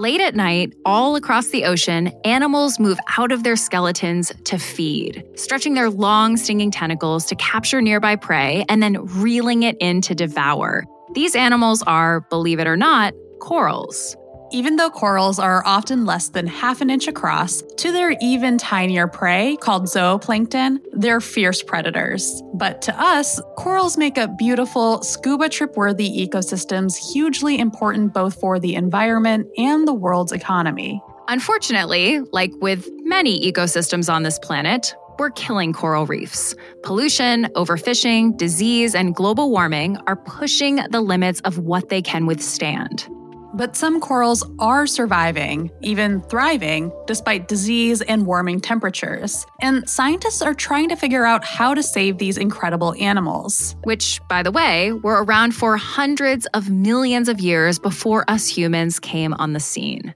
Late at night, all across the ocean, animals move out of their skeletons to feed, stretching their long, stinging tentacles to capture nearby prey and then reeling it in to devour. These animals are, believe it or not, corals. Even though corals are often less than half an inch across, to their even tinier prey, called zooplankton, they're fierce predators. But to us, corals make up beautiful, scuba trip worthy ecosystems, hugely important both for the environment and the world's economy. Unfortunately, like with many ecosystems on this planet, we're killing coral reefs. Pollution, overfishing, disease, and global warming are pushing the limits of what they can withstand. But some corals are surviving, even thriving, despite disease and warming temperatures. And scientists are trying to figure out how to save these incredible animals. Which, by the way, were around for hundreds of millions of years before us humans came on the scene.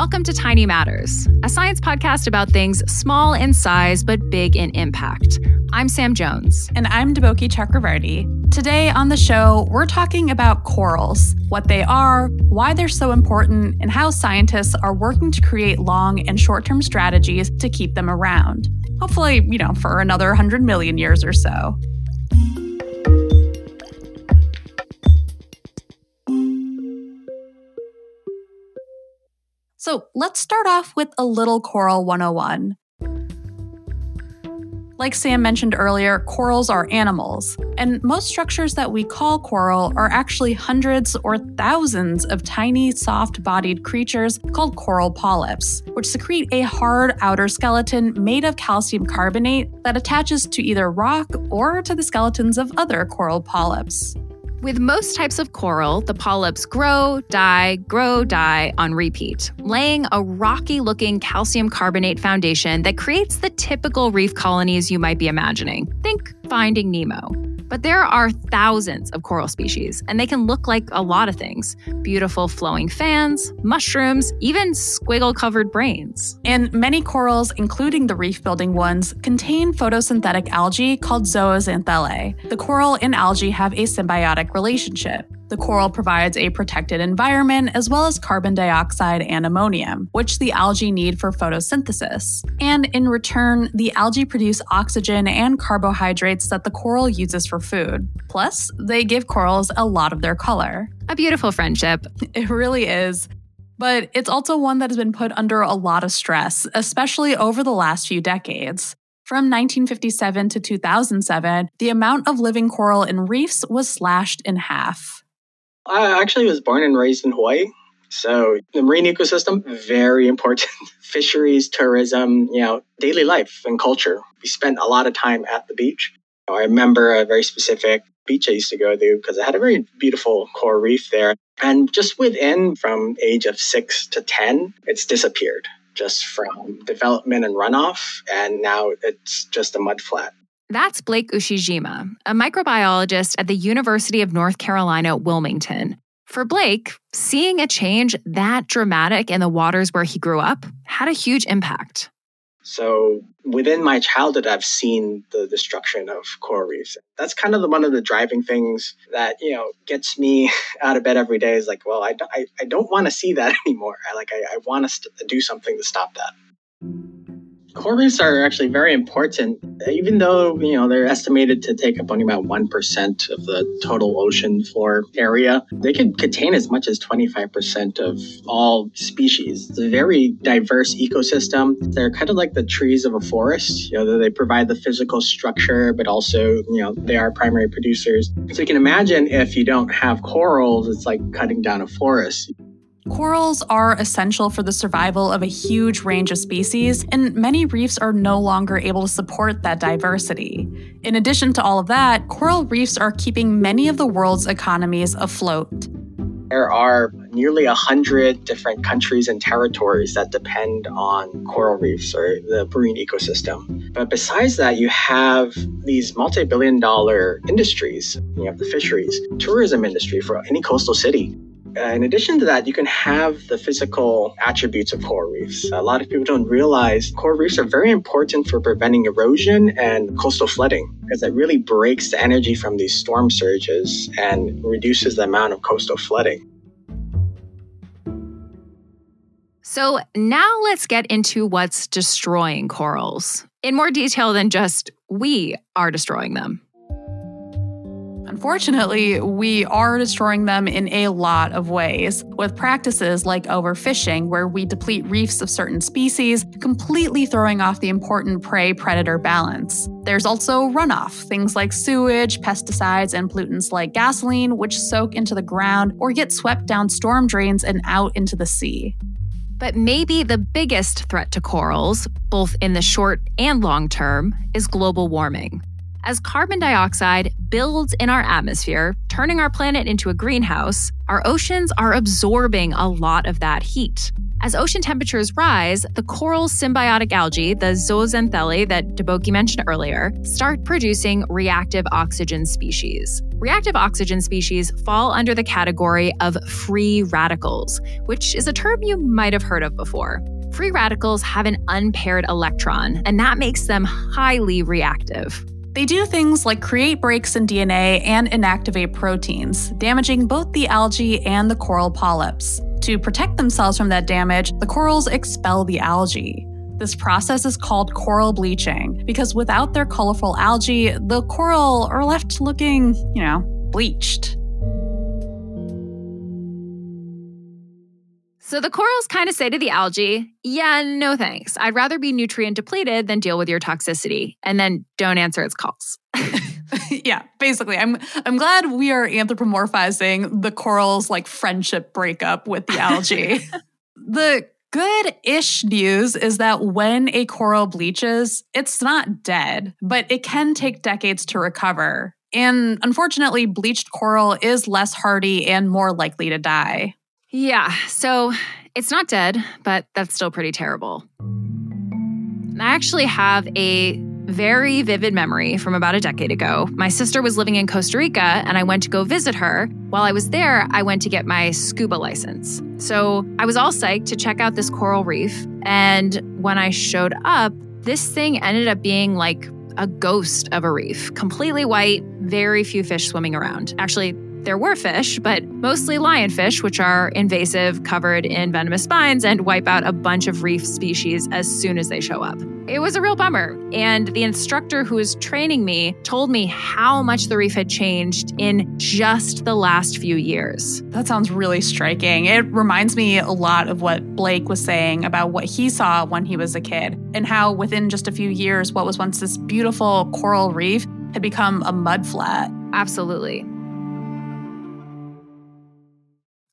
Welcome to Tiny Matters, a science podcast about things small in size but big in impact. I'm Sam Jones. And I'm Deboki Chakravarti. Today on the show, we're talking about corals, what they are, why they're so important, and how scientists are working to create long and short term strategies to keep them around. Hopefully, you know, for another 100 million years or so. So let's start off with a little Coral 101. Like Sam mentioned earlier, corals are animals, and most structures that we call coral are actually hundreds or thousands of tiny, soft bodied creatures called coral polyps, which secrete a hard outer skeleton made of calcium carbonate that attaches to either rock or to the skeletons of other coral polyps. With most types of coral, the polyps grow, die, grow, die on repeat, laying a rocky looking calcium carbonate foundation that creates the typical reef colonies you might be imagining. Think Finding Nemo. But there are thousands of coral species, and they can look like a lot of things beautiful flowing fans, mushrooms, even squiggle covered brains. And many corals, including the reef building ones, contain photosynthetic algae called zooxanthellae. The coral and algae have a symbiotic relationship. The coral provides a protected environment as well as carbon dioxide and ammonium, which the algae need for photosynthesis. And in return, the algae produce oxygen and carbohydrates that the coral uses for food. Plus, they give corals a lot of their color. A beautiful friendship. It really is. But it's also one that has been put under a lot of stress, especially over the last few decades. From 1957 to 2007, the amount of living coral in reefs was slashed in half. I actually was born and raised in Hawaii. So the marine ecosystem, very important. Fisheries, tourism, you know, daily life and culture. We spent a lot of time at the beach. I remember a very specific beach I used to go to because it had a very beautiful coral reef there. And just within from age of six to 10, it's disappeared just from development and runoff. And now it's just a mud flat. That's Blake Ushijima, a microbiologist at the University of North Carolina, Wilmington. For Blake, seeing a change that dramatic in the waters where he grew up had a huge impact. So, within my childhood, I've seen the destruction of coral reefs. That's kind of the, one of the driving things that you know gets me out of bed every day. Is like, well, I, I, I don't want to see that anymore. I like I, I want to do something to stop that. Coral reefs are actually very important, even though you know they're estimated to take up only about one percent of the total ocean floor area. They can contain as much as twenty five percent of all species. It's a very diverse ecosystem. They're kind of like the trees of a forest. You know, they provide the physical structure, but also you know they are primary producers. So you can imagine if you don't have corals, it's like cutting down a forest. Corals are essential for the survival of a huge range of species, and many reefs are no longer able to support that diversity. In addition to all of that, coral reefs are keeping many of the world's economies afloat. There are nearly 100 different countries and territories that depend on coral reefs or the marine ecosystem. But besides that, you have these multi billion dollar industries. You have the fisheries, tourism industry for any coastal city Uh, in addition to that, you can have the physical attributes of coral reefs. A lot of people don't realize coral reefs are very important for preventing erosion and coastal flooding because it really breaks the energy from these storm surges and reduces the amount of coastal flooding. So now let's get into what's destroying corals in more detail than just we are destroying them. Unfortunately, we are destroying them in a lot of ways, with practices like overfishing, where we deplete reefs of certain species, completely throwing off the important prey predator balance. There's also runoff, things like sewage, pesticides, and pollutants like gasoline, which soak into the ground or get swept down storm drains and out into the sea. But maybe the biggest threat to corals, both in the short and long term, is global warming. As carbon dioxide builds in our atmosphere, turning our planet into a greenhouse, our oceans are absorbing a lot of that heat. As ocean temperatures rise, the coral symbiotic algae, the zooxanthellae that Deboki mentioned earlier, start producing reactive oxygen species. Reactive oxygen species fall under the category of free radicals, which is a term you might have heard of before. Free radicals have an unpaired electron, and that makes them highly reactive. They do things like create breaks in DNA and inactivate proteins, damaging both the algae and the coral polyps. To protect themselves from that damage, the corals expel the algae. This process is called coral bleaching because without their colorful algae, the coral are left looking, you know, bleached. So the corals kind of say to the algae, yeah, no thanks. I'd rather be nutrient depleted than deal with your toxicity. And then don't answer its calls. yeah, basically. I'm I'm glad we are anthropomorphizing the corals like friendship breakup with the algae. the good ish news is that when a coral bleaches, it's not dead, but it can take decades to recover. And unfortunately, bleached coral is less hardy and more likely to die. Yeah, so it's not dead, but that's still pretty terrible. I actually have a very vivid memory from about a decade ago. My sister was living in Costa Rica and I went to go visit her. While I was there, I went to get my scuba license. So I was all psyched to check out this coral reef. And when I showed up, this thing ended up being like a ghost of a reef, completely white, very few fish swimming around. Actually, there were fish, but mostly lionfish, which are invasive, covered in venomous spines, and wipe out a bunch of reef species as soon as they show up. It was a real bummer. And the instructor who was training me told me how much the reef had changed in just the last few years. That sounds really striking. It reminds me a lot of what Blake was saying about what he saw when he was a kid, and how within just a few years, what was once this beautiful coral reef had become a mud flat. Absolutely.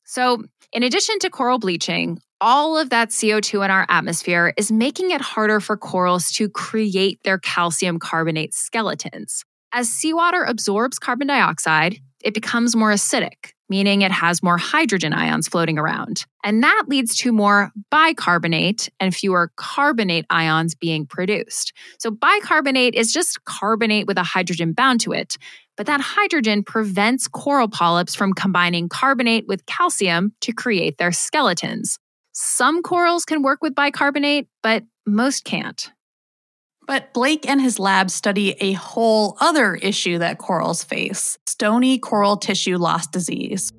So, in addition to coral bleaching, all of that CO2 in our atmosphere is making it harder for corals to create their calcium carbonate skeletons. As seawater absorbs carbon dioxide, it becomes more acidic, meaning it has more hydrogen ions floating around. And that leads to more bicarbonate and fewer carbonate ions being produced. So, bicarbonate is just carbonate with a hydrogen bound to it. But that hydrogen prevents coral polyps from combining carbonate with calcium to create their skeletons. Some corals can work with bicarbonate, but most can't. But Blake and his lab study a whole other issue that corals face stony coral tissue loss disease.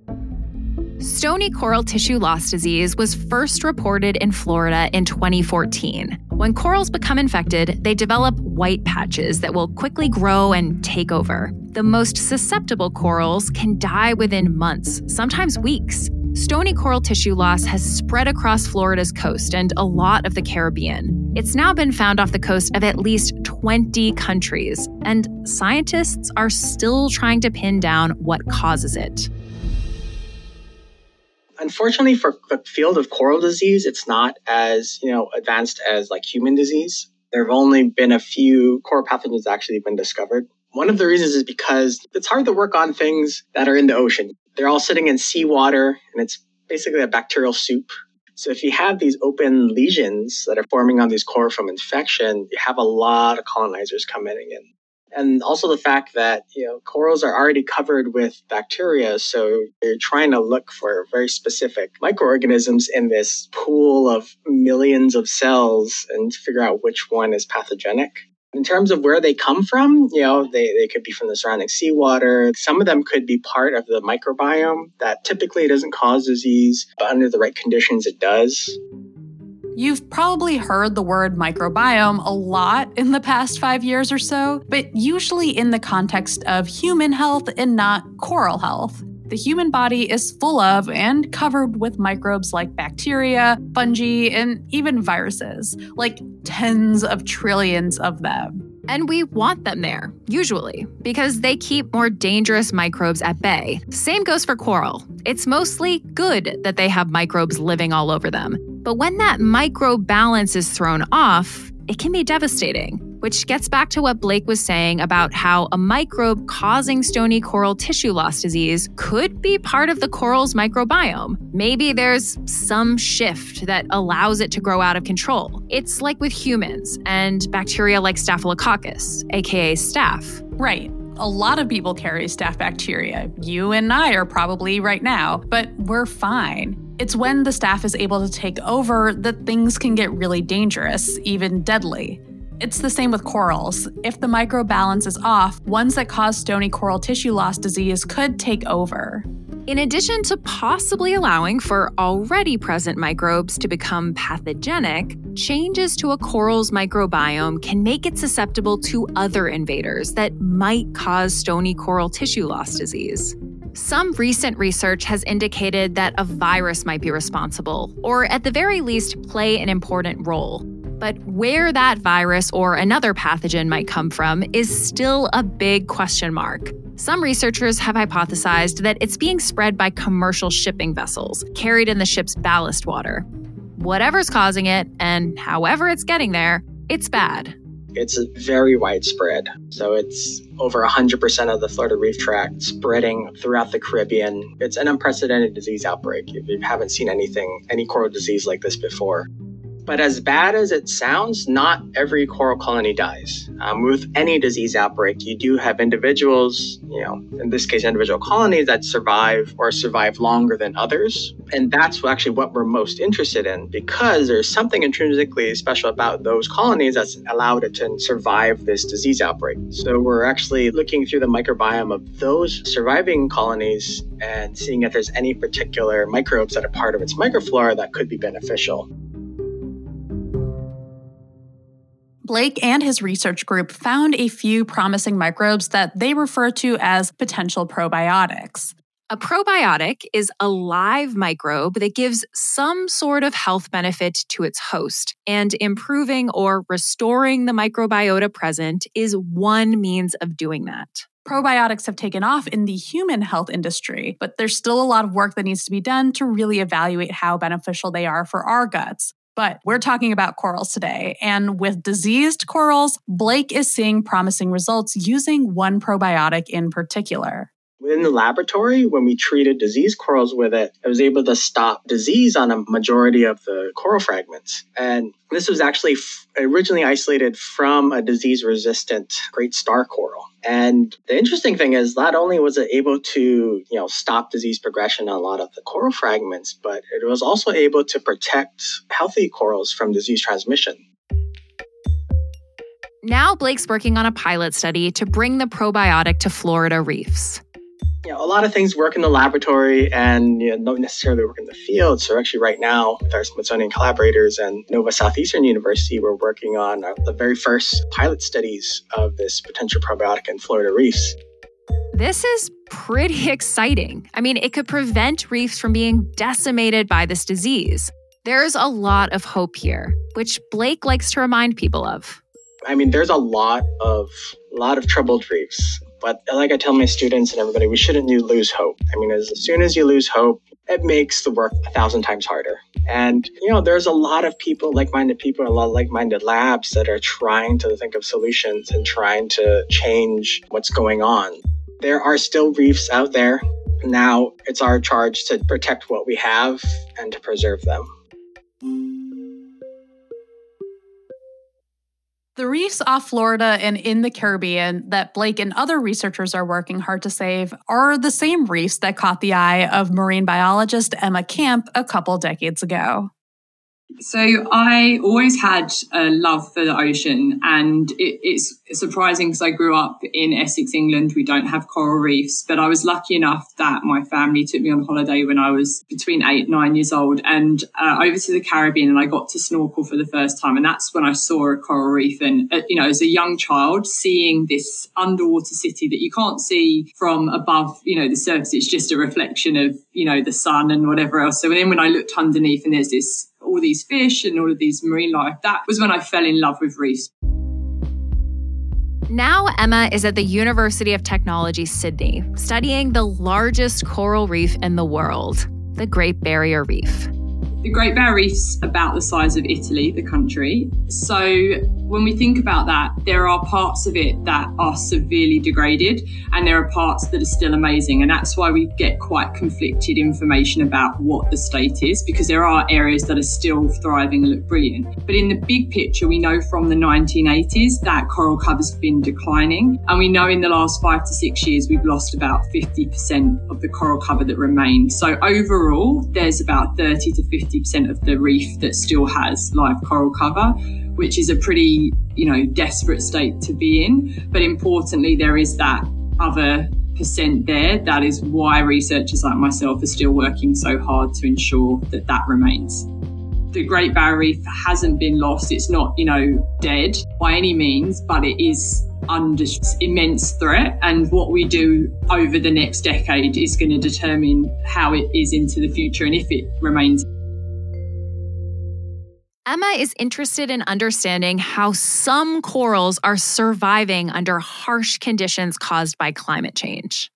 Stony coral tissue loss disease was first reported in Florida in 2014. When corals become infected, they develop white patches that will quickly grow and take over. The most susceptible corals can die within months, sometimes weeks. Stony coral tissue loss has spread across Florida's coast and a lot of the Caribbean. It's now been found off the coast of at least 20 countries, and scientists are still trying to pin down what causes it unfortunately for the field of coral disease, it's not as, you know, advanced as like human disease. There have only been a few coral pathogens actually been discovered. One of the reasons is because it's hard to work on things that are in the ocean. They're all sitting in seawater and it's basically a bacterial soup. So if you have these open lesions that are forming on these coral from infection, you have a lot of colonizers coming in And also the fact that, you know, corals are already covered with bacteria. So you're trying to look for very specific microorganisms in this pool of millions of cells and figure out which one is pathogenic. In terms of where they come from, you know, they, they could be from the surrounding seawater. Some of them could be part of the microbiome that typically doesn't cause disease, but under the right conditions, it does. You've probably heard the word microbiome a lot in the past five years or so, but usually in the context of human health and not coral health. The human body is full of and covered with microbes like bacteria, fungi, and even viruses, like tens of trillions of them. And we want them there, usually, because they keep more dangerous microbes at bay. Same goes for coral. It's mostly good that they have microbes living all over them. But when that microbe balance is thrown off, it can be devastating which gets back to what Blake was saying about how a microbe causing stony coral tissue loss disease could be part of the coral's microbiome. Maybe there's some shift that allows it to grow out of control. It's like with humans and bacteria like Staphylococcus, aka staph. Right. A lot of people carry staph bacteria. You and I are probably right now, but we're fine. It's when the staph is able to take over that things can get really dangerous, even deadly. It's the same with corals. If the microbalance is off, ones that cause stony coral tissue loss disease could take over. In addition to possibly allowing for already present microbes to become pathogenic, changes to a coral's microbiome can make it susceptible to other invaders that might cause stony coral tissue loss disease. Some recent research has indicated that a virus might be responsible, or at the very least, play an important role. But where that virus or another pathogen might come from is still a big question mark. Some researchers have hypothesized that it's being spread by commercial shipping vessels carried in the ship's ballast water. Whatever's causing it, and however it's getting there, it's bad. It's very widespread. So it's over 100% of the Florida Reef Tract spreading throughout the Caribbean. It's an unprecedented disease outbreak. You haven't seen anything, any coral disease like this before. But as bad as it sounds, not every coral colony dies. Um, with any disease outbreak, you do have individuals, you know, in this case, individual colonies that survive or survive longer than others. And that's actually what we're most interested in because there's something intrinsically special about those colonies that's allowed it to survive this disease outbreak. So we're actually looking through the microbiome of those surviving colonies and seeing if there's any particular microbes that are part of its microflora that could be beneficial. Blake and his research group found a few promising microbes that they refer to as potential probiotics. A probiotic is a live microbe that gives some sort of health benefit to its host, and improving or restoring the microbiota present is one means of doing that. Probiotics have taken off in the human health industry, but there's still a lot of work that needs to be done to really evaluate how beneficial they are for our guts. But we're talking about corals today. And with diseased corals, Blake is seeing promising results using one probiotic in particular. In the laboratory, when we treated diseased corals with it, I was able to stop disease on a majority of the coral fragments. And this was actually originally isolated from a disease resistant great star coral. And the interesting thing is, not only was it able to, you know, stop disease progression on a lot of the coral fragments, but it was also able to protect healthy corals from disease transmission. Now, Blake's working on a pilot study to bring the probiotic to Florida reefs you know, a lot of things work in the laboratory and you know, don't necessarily work in the field. So actually right now with our Smithsonian collaborators and Nova Southeastern University, we're working on uh, the very first pilot studies of this potential probiotic in Florida reefs. This is pretty exciting. I mean, it could prevent reefs from being decimated by this disease. There's a lot of hope here, which Blake likes to remind people of. I mean, there's a lot of a lot of troubled reefs. But like I tell my students and everybody, we shouldn't lose hope. I mean, as soon as you lose hope, it makes the work a thousand times harder. And, you know, there's a lot of people, like minded people, a lot of like minded labs that are trying to think of solutions and trying to change what's going on. There are still reefs out there. Now it's our charge to protect what we have and to preserve them. The reefs off Florida and in the Caribbean that Blake and other researchers are working hard to save are the same reefs that caught the eye of marine biologist Emma Camp a couple decades ago. So I always had a love for the ocean, and it, it's surprising because I grew up in Essex, England. We don't have coral reefs, but I was lucky enough that my family took me on holiday when I was between eight and nine years old, and uh, over to the Caribbean, and I got to snorkel for the first time, and that's when I saw a coral reef. And uh, you know, as a young child, seeing this underwater city that you can't see from above, you know, the surface, it's just a reflection of you know the sun and whatever else. So then when I looked underneath, and there's this all these fish and all of these marine life. That was when I fell in love with reefs. Now, Emma is at the University of Technology, Sydney, studying the largest coral reef in the world, the Great Barrier Reef. The Great Barrier Reef's about the size of Italy, the country. So when we think about that, there are parts of it that are severely degraded and there are parts that are still amazing. And that's why we get quite conflicted information about what the state is, because there are areas that are still thriving and look brilliant. But in the big picture, we know from the 1980s that coral cover's been declining. And we know in the last five to six years, we've lost about 50% of the coral cover that remains. So overall, there's about 30 to 50 50% of the reef that still has live coral cover, which is a pretty, you know, desperate state to be in. But importantly, there is that other percent there. That is why researchers like myself are still working so hard to ensure that that remains. The Great Barrier Reef hasn't been lost. It's not, you know, dead by any means, but it is under immense threat. And what we do over the next decade is going to determine how it is into the future and if it remains. Emma is interested in understanding how some corals are surviving under harsh conditions caused by climate change.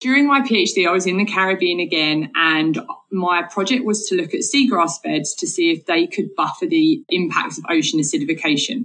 During my PhD, I was in the Caribbean again, and my project was to look at seagrass beds to see if they could buffer the impacts of ocean acidification.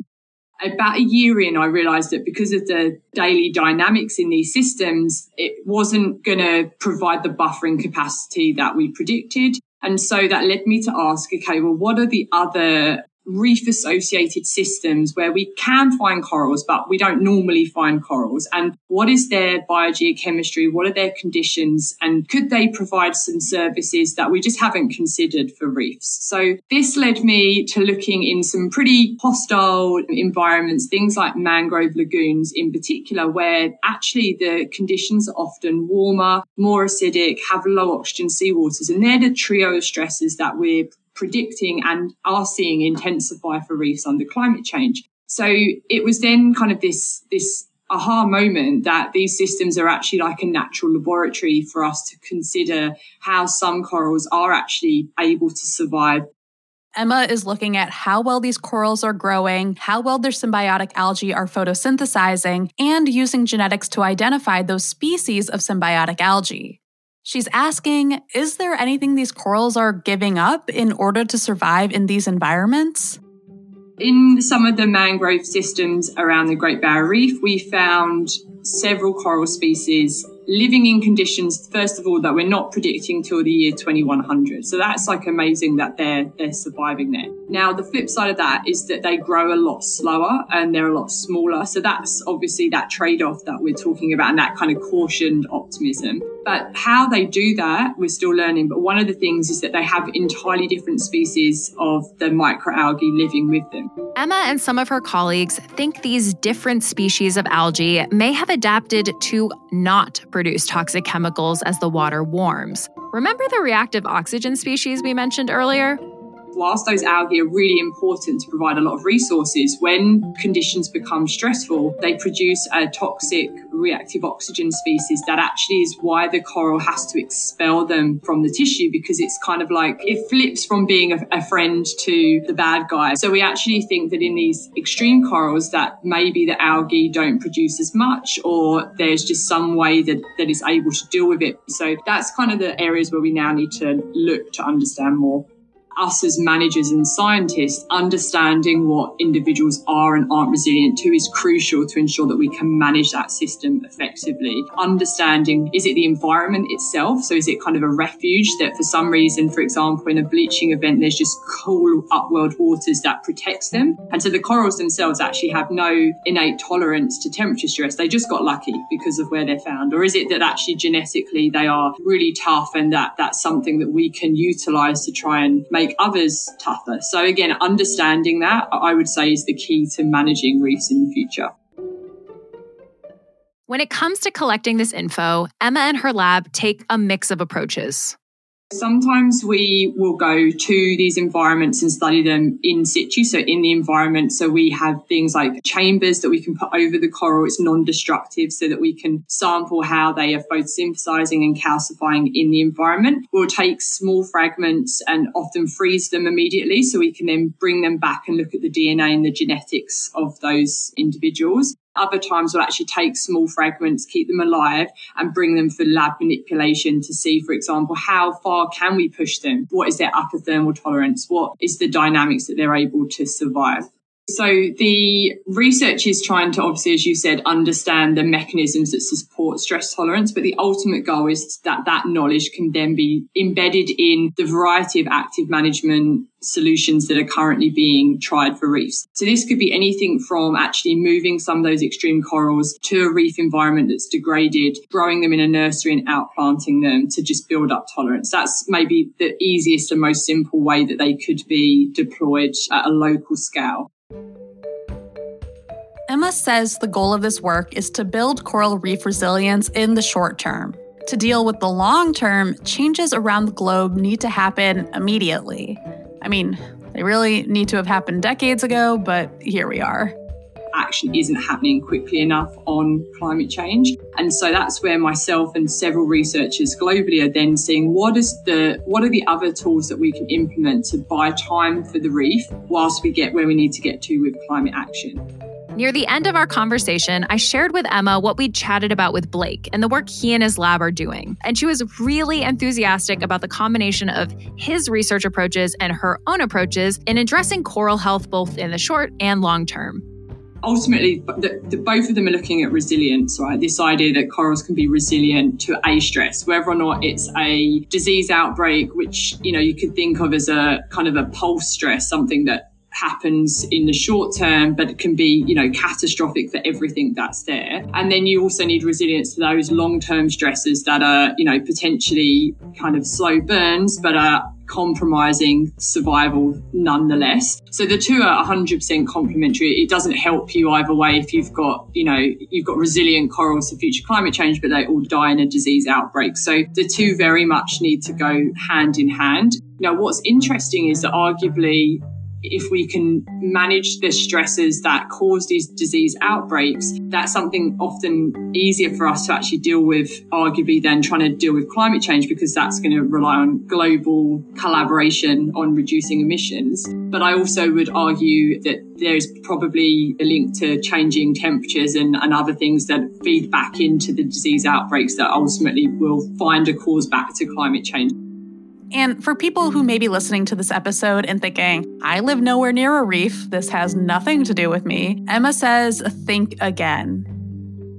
About a year in, I realized that because of the daily dynamics in these systems, it wasn't going to provide the buffering capacity that we predicted. And so that led me to ask, okay, well, what are the other reef associated systems where we can find corals, but we don't normally find corals. And what is their biogeochemistry? What are their conditions? And could they provide some services that we just haven't considered for reefs? So this led me to looking in some pretty hostile environments, things like mangrove lagoons in particular, where actually the conditions are often warmer, more acidic, have low oxygen seawaters. And they're the trio of stresses that we're predicting and are seeing intensify for reefs under climate change. So it was then kind of this, this aha moment that these systems are actually like a natural laboratory for us to consider how some corals are actually able to survive. Emma is looking at how well these corals are growing, how well their symbiotic algae are photosynthesizing, and using genetics to identify those species of symbiotic algae. She's asking Is there anything these corals are giving up in order to survive in these environments? In some of the mangrove systems around the Great Barrier Reef, we found several coral species living in conditions, first of all, that we're not predicting till the year 2100. So that's like amazing that they're, they're surviving there. Now, the flip side of that is that they grow a lot slower and they're a lot smaller. So that's obviously that trade off that we're talking about and that kind of cautioned optimism. But how they do that, we're still learning. But one of the things is that they have entirely different species of the microalgae living with them. Emma and some of her colleagues think these different species of algae may have adapted to not produce toxic chemicals as the water warms. Remember the reactive oxygen species we mentioned earlier? Whilst those algae are really important to provide a lot of resources, when conditions become stressful, they produce a toxic reactive oxygen species that actually is why the coral has to expel them from the tissue because it's kind of like it flips from being a, a friend to the bad guy. So we actually think that in these extreme corals that maybe the algae don't produce as much or there's just some way that, that is able to deal with it. So that's kind of the areas where we now need to look to understand more. Us as managers and scientists understanding what individuals are and aren't resilient to is crucial to ensure that we can manage that system effectively. Understanding is it the environment itself? So is it kind of a refuge that for some reason, for example, in a bleaching event, there's just cool upwelled waters that protects them. And so the corals themselves actually have no innate tolerance to temperature stress. They just got lucky because of where they're found. Or is it that actually genetically they are really tough and that that's something that we can utilize to try and make others tougher? So again, understanding that I would say is the key to managing reefs in the future. When it comes to collecting this info, Emma and her lab take a mix of approaches. Sometimes we will go to these environments and study them in situ, so in the environment. So we have things like chambers that we can put over the coral. It's non-destructive so that we can sample how they are photosynthesizing and calcifying in the environment. We'll take small fragments and often freeze them immediately so we can then bring them back and look at the DNA and the genetics of those individuals. Other times we'll actually take small fragments, keep them alive and bring them for lab manipulation to see, for example, how far can we push them? What is their upper thermal tolerance? What is the dynamics that they're able to survive? So the research is trying to obviously, as you said, understand the mechanisms that support stress tolerance, but the ultimate goal is that that knowledge can then be embedded in the variety of active management solutions that are currently being tried for reefs. So this could be anything from actually moving some of those extreme corals to a reef environment that's degraded, growing them in a nursery and outplanting them to just build up tolerance. That's maybe the easiest and most simple way that they could be deployed at a local scale. Emma says the goal of this work is to build coral reef resilience in the short term. To deal with the long term, changes around the globe need to happen immediately. I mean, they really need to have happened decades ago, but here we are action isn't happening quickly enough on climate change. And so that's where myself and several researchers globally are then seeing what is the what are the other tools that we can implement to buy time for the reef whilst we get where we need to get to with climate action. Near the end of our conversation, I shared with Emma what we'd chatted about with Blake and the work he and his lab are doing. And she was really enthusiastic about the combination of his research approaches and her own approaches in addressing coral health both in the short and long term ultimately, the, the, both of them are looking at resilience, right? This idea that corals can be resilient to a stress, whether or not it's a disease outbreak, which, you know, you could think of as a kind of a pulse stress, something that happens in the short term, but it can be, you know, catastrophic for everything that's there. And then you also need resilience to those long-term stresses that are, you know, potentially kind of slow burns, but are compromising survival nonetheless. So the two are 100% complementary. It doesn't help you either way if you've got, you know, you've got resilient corals to future climate change, but they all die in a disease outbreak. So the two very much need to go hand in hand. Now, what's interesting is that arguably if we can manage the stresses that cause these disease outbreaks, that's something often easier for us to actually deal with, arguably, than trying to deal with climate change because that's going to rely on global collaboration on reducing emissions. But I also would argue that there's probably a link to changing temperatures and, and other things that feed back into the disease outbreaks that ultimately will find a cause back to climate change. And for people who may be listening to this episode and thinking, I live nowhere near a reef, this has nothing to do with me, Emma says, think again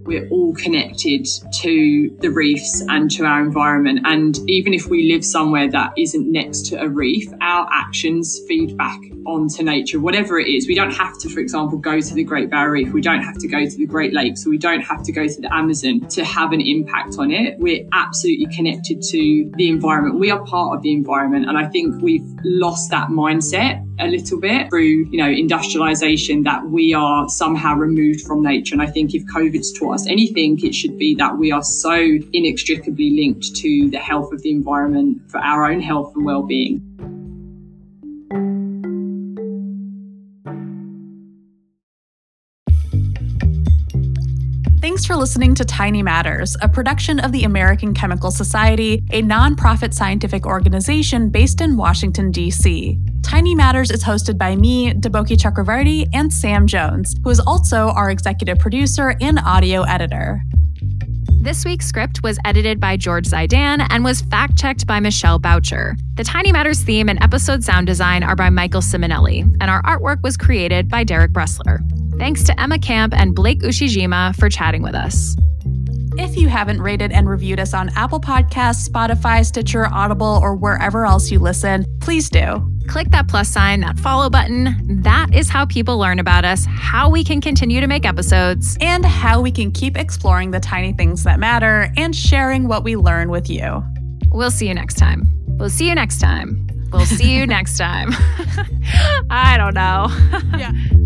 we're all connected to the reefs and to our environment. And even if we live somewhere that isn't next to a reef, our actions feed back onto nature, whatever it is. We don't have to, for example, go to the Great Barrier Reef. We don't have to go to the Great Lakes. We don't have to go to the Amazon to have an impact on it. We're absolutely connected to the environment. We are part of the environment. And I think we've lost that mindset a little bit through, you know, industrialization that we are somehow removed from nature. And I think if COVID's taught us anything, it should be that we are so inextricably linked to the health of the environment for our own health and well-being. Thanks for listening to Tiny Matters, a production of the American Chemical Society, a nonprofit scientific organization based in Washington, D.C. Tiny Matters is hosted by me, Deboki Chakravarti, and Sam Jones, who is also our executive producer and audio editor. This week's script was edited by George Zaidan and was fact checked by Michelle Boucher. The Tiny Matters theme and episode sound design are by Michael Simonelli, and our artwork was created by Derek Bressler. Thanks to Emma Camp and Blake Ushijima for chatting with us. If you haven't rated and reviewed us on Apple Podcasts, Spotify, Stitcher, Audible, or wherever else you listen, please do. Click that plus sign, that follow button. That is how people learn about us, how we can continue to make episodes, and how we can keep exploring the tiny things that matter and sharing what we learn with you. We'll see you next time. We'll see you next time. We'll see you next time. I don't know. yeah.